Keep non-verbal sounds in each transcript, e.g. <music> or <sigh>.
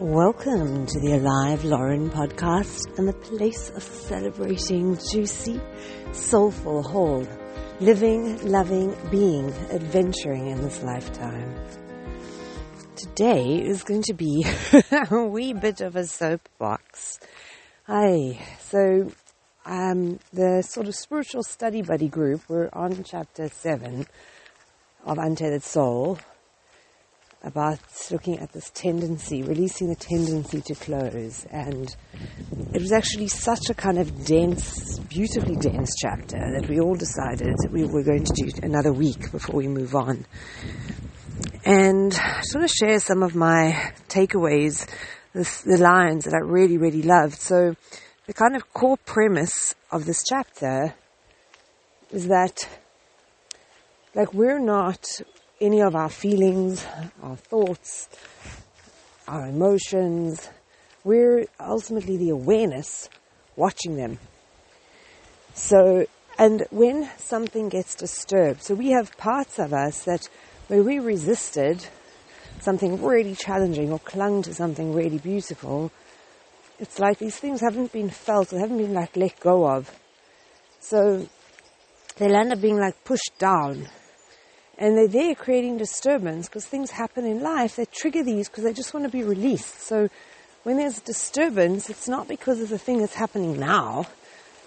Welcome to the Alive Loren podcast and the place of celebrating juicy, soulful, whole, living, loving, being, adventuring in this lifetime. Today is going to be <laughs> a wee bit of a soapbox. Hi, so um, the sort of spiritual study buddy group, we're on chapter 7 of Untethered Soul, about looking at this tendency, releasing the tendency to close. And it was actually such a kind of dense, beautifully dense chapter that we all decided that we were going to do another week before we move on. And I just want to share some of my takeaways, this, the lines that I really, really loved. So the kind of core premise of this chapter is that like we're not any of our feelings, our thoughts, our emotions. We're ultimately the awareness watching them. So, and when something gets disturbed, so we have parts of us that where we resisted something really challenging or clung to something really beautiful, it's like these things haven't been felt or haven't been like let go of. So they'll end up being like pushed down and they're there creating disturbance because things happen in life They trigger these because they just want to be released. So when there's disturbance, it's not because of the thing that's happening now.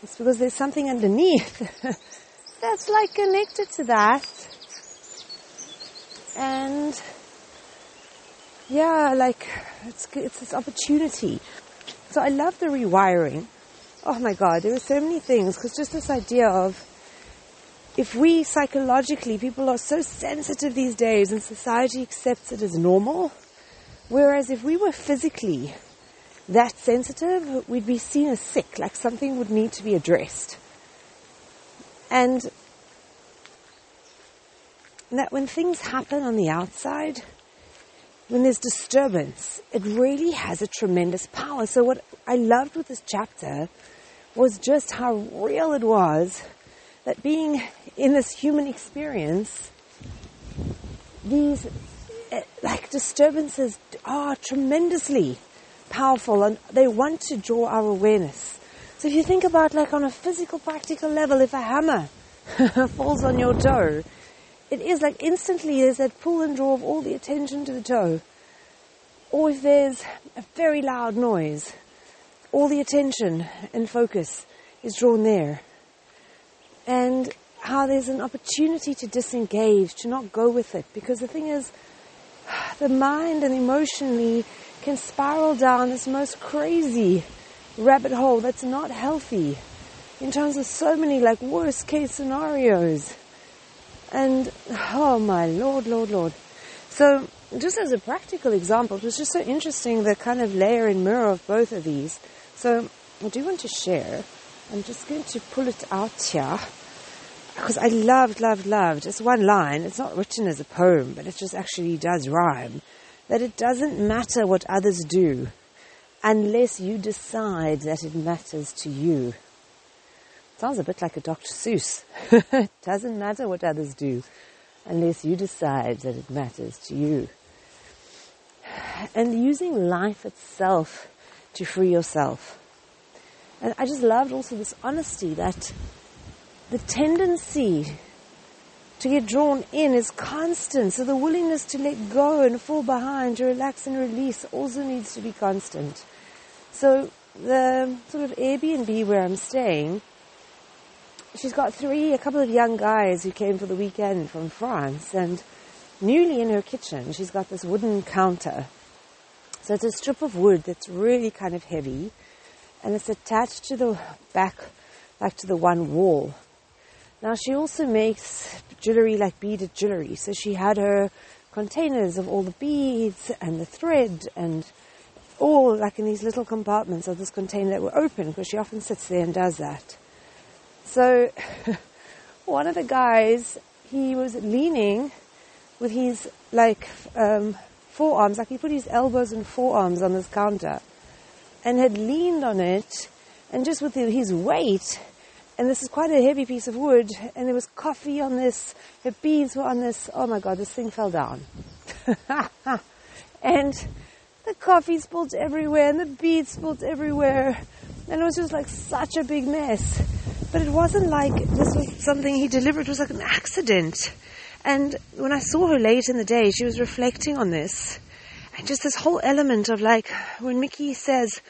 It's because there's something underneath <laughs> that's like connected to that. And yeah, like it's it's this opportunity. So I love the rewiring. Oh my God, there were so many things because just this idea of if we psychologically, people are so sensitive these days and society accepts it as normal, whereas if we were physically that sensitive, we'd be seen as sick, like something would need to be addressed. And that when things happen on the outside, when there's disturbance, it really has a tremendous power. So what I loved with this chapter was just how real it was that being in this human experience, these eh, like disturbances are tremendously powerful and they want to draw our awareness. So if you think about like on a physical practical level, if a hammer <laughs> falls on your toe, it is like instantly there's that pull and draw of all the attention to the toe. Or if there's a very loud noise, all the attention and focus is drawn there and how there's an opportunity to disengage, to not go with it. Because the thing is, <sighs> the mind and emotionally can spiral down this most crazy rabbit hole that's not healthy in terms of so many like worst case scenarios. And <sighs> oh my lord, lord, lord. So just as a practical example, it was just so interesting the kind of layer and mirror of both of these. So I do want to share. I'm just going to pull it out here because I loved, loved, loved. It's one line. It's not written as a poem, but it just actually does rhyme. That it doesn't matter what others do unless you decide that it matters to you. Sounds a bit like a Dr. Seuss. <laughs> it doesn't matter what others do unless you decide that it matters to you. And using life itself to free yourself. And I just loved also this honesty that the tendency to get drawn in is constant. So the willingness to let go and fall behind, to relax and release also needs to be constant. So the sort of Airbnb where I'm staying, she's got three, a couple of young guys who came for the weekend from France and newly in her kitchen, she's got this wooden counter. So it's a strip of wood that's really kind of heavy and it's attached to the back, like to the one wall. Now she also makes jewelry like beaded jewelry. So she had her containers of all the beads and the thread and all like in these little compartments of this container that were open because she often sits there and does that. So <laughs> one of the guys, he was leaning with his like um, forearms, like he put his elbows and forearms on this counter and had leaned on it and just with his weight and this is quite a heavy piece of wood, and there was coffee on this, the beads were on this. Oh my god, this thing fell down. <laughs> and the the coffee spilled everywhere and the beads spilled everywhere. And it was just like such a big mess. But it wasn't like this was something he delivered, it was like an accident. And when I saw her late in the day, she was reflecting on this. Just this whole element of like, when Mickey says,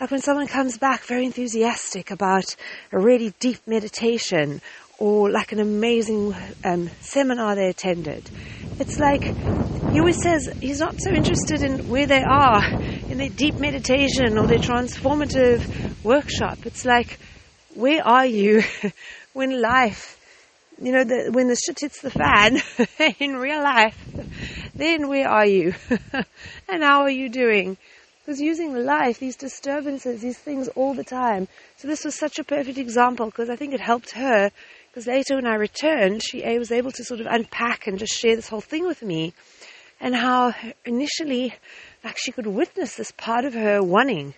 like when someone comes back very enthusiastic about a really deep meditation or like an amazing um, seminar they attended. It's like he always says he's not so interested in where they are in their deep meditation or their transformative workshop. It's like, where are you <laughs> when life, you know, the, when the shit hits the fan <laughs> in real life? Then where are you? <laughs> and how are you doing? Because using life, these disturbances, these things all the time. So this was such a perfect example because I think it helped her because later when I returned, she was able to sort of unpack and just share this whole thing with me. And how initially, like she could witness this part of her wanting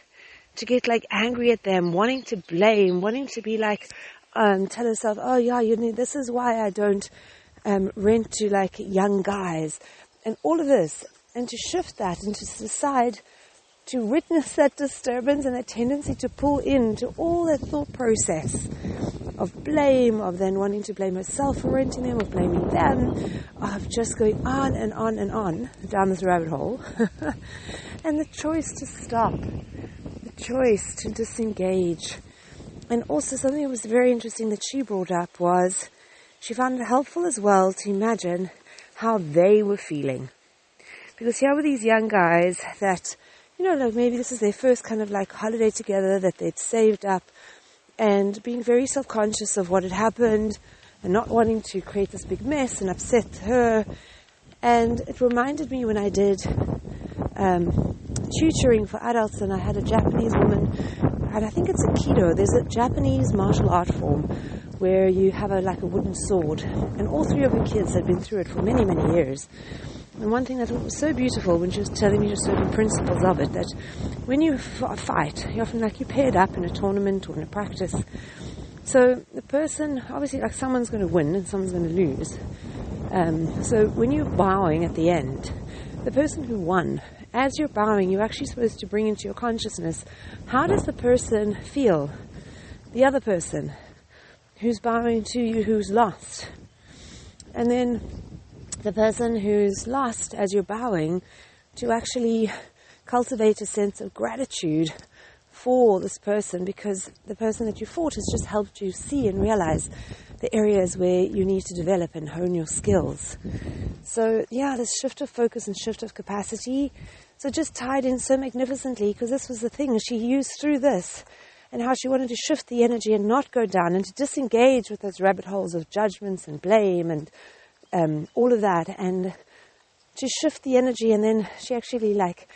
to get like angry at them, wanting to blame, wanting to be like, um, tell herself, oh yeah, you know, this is why I don't um, rent to like young guys. And all of this. And to shift that and to decide to witness that disturbance and that tendency to pull into all that thought process of blame, of then wanting to blame herself for renting them, of blaming them, of just going on and on and on down this rabbit hole. <laughs> and the choice to stop, the choice to disengage. And also something that was very interesting that she brought up was she found it helpful as well to imagine how they were feeling. Because here were these young guys that you know, like maybe this is their first kind of like holiday together that they'd saved up and being very self-conscious of what had happened and not wanting to create this big mess and upset her. And it reminded me when I did um, tutoring for adults and I had a Japanese woman, and I think it's a Aikido. There's a Japanese martial art form where you have a like a wooden sword, and all three of the kids had been through it for many, many years. And one thing that was so beautiful when she was telling me just certain principles of it, that when you f- fight, you often like you paired up in a tournament or in a practice. So the person, obviously, like someone's going to win and someone's going to lose. Um, so when you're bowing at the end, the person who won, as you're bowing, you're actually supposed to bring into your consciousness how does the person feel, the other person who's bowing to you, who's lost, and then the person who's lost as you're bowing to actually cultivate a sense of gratitude for this person because the person that you fought has just helped you see and realize the areas where you need to develop and hone your skills. So, yeah, this shift of focus and shift of capacity. So, just tied in so magnificently because this was the thing she used through this and how she wanted to shift the energy and not go down and to disengage with those rabbit holes of judgments and blame and um, all of that, and to shift the energy. And then she actually like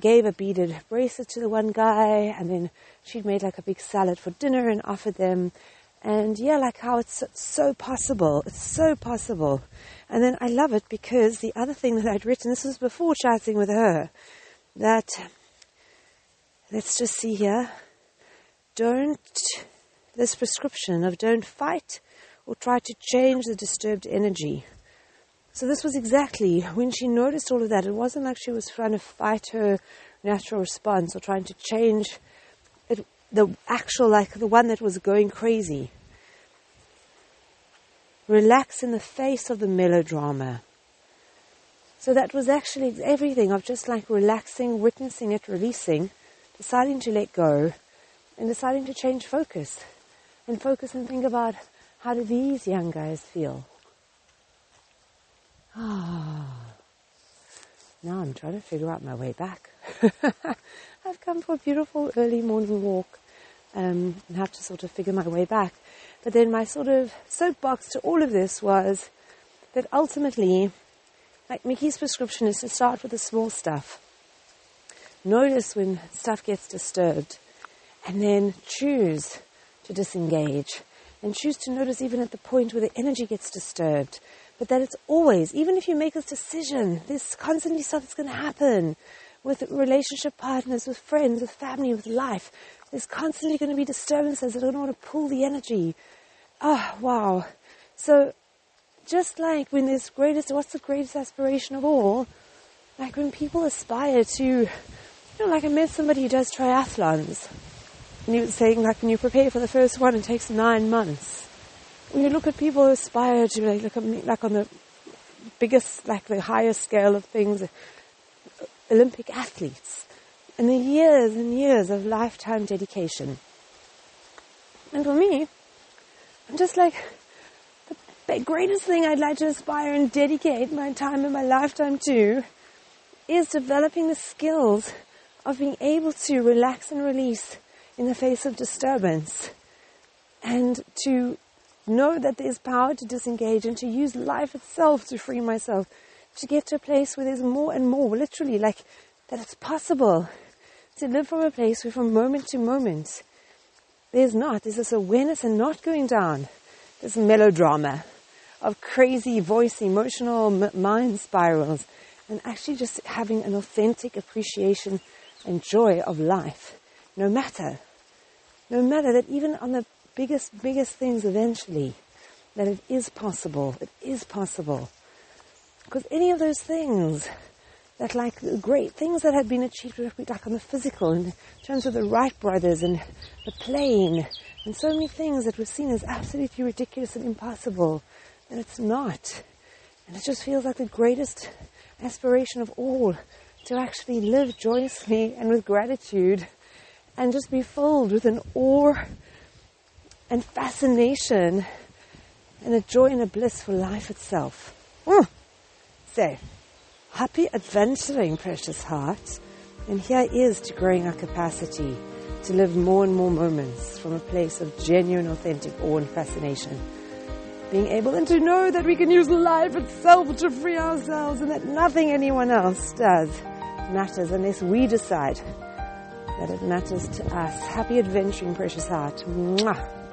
gave a beaded bracelet to the one guy, and then she'd made like a big salad for dinner and offered them. And yeah, like how it's so possible. It's so possible. And then I love it because the other thing that I'd written, this was before chatting with her, that let's just see here. Don't, this prescription of don't fight, or try to change the disturbed energy. So this was exactly when she noticed all of that. It wasn't like she was trying to fight her natural response or trying to change it, the actual, like the one that was going crazy. Relax in the face of the melodrama. So that was actually everything of just like relaxing, witnessing it, releasing, deciding to let go, and deciding to change focus. And focus and think about how do these young guys feel? Ah. Now I'm trying to figure out my way back. <laughs> I've come for a beautiful early morning walk um, and have to sort of figure my way back. But then my sort of soapbox to all of this was that ultimately, like Mickey's prescription is to start with the small stuff. Notice when stuff gets disturbed and then choose to disengage and choose to notice even at the point where the energy gets disturbed. But that it's always, even if you make this decision, there's constantly stuff that's going to happen with relationship partners, with friends, with family, with life. There's constantly going to be disturbances that are going to want to pull the energy. Oh, wow. So, just like when there's greatest, what's the greatest aspiration of all? like when people aspire to, you know, like I met somebody who does triathlons, and he was saying like when you prepare for the first one, it takes nine months. When you look at people who aspire to like look at me, like on the biggest, like the highest scale of things, uh, Olympic athletes, and the years and years of lifetime dedication. And for me, I'm just like, the greatest thing I'd like to aspire and dedicate my time and my lifetime to is developing the skills of being able to relax and release in the face of disturbance and to know that there's power to disengage and to use life itself to free myself, to get to a place where there's more and more, literally, like that it's possible to live from a place where from moment to moment there's not, there's this awareness and not going down this melodrama of crazy voice, emotional mind spirals, and actually just having an authentic appreciation and joy of life, no matter, no matter that even on the biggest, biggest things eventually, that it is possible, it is possible. Because any of those things, that like great things that had been achieved, like on the physical, in terms of the Wright brothers and the plane, and so many things that were seen as absolutely ridiculous and impossible, and it's not. And it just feels like the greatest aspiration of all to actually live joyously and with gratitude and just be filled with an awe and fascination and a joy and a bliss for life itself. Mm. So, happy adventuring, precious heart. And here is to growing our capacity to live more and more moments from a place of genuine, authentic awe and fascination being able and to know that we can use life itself to free ourselves and that nothing anyone else does matters unless we decide that it matters to us. Happy adventuring, precious heart. Mwah.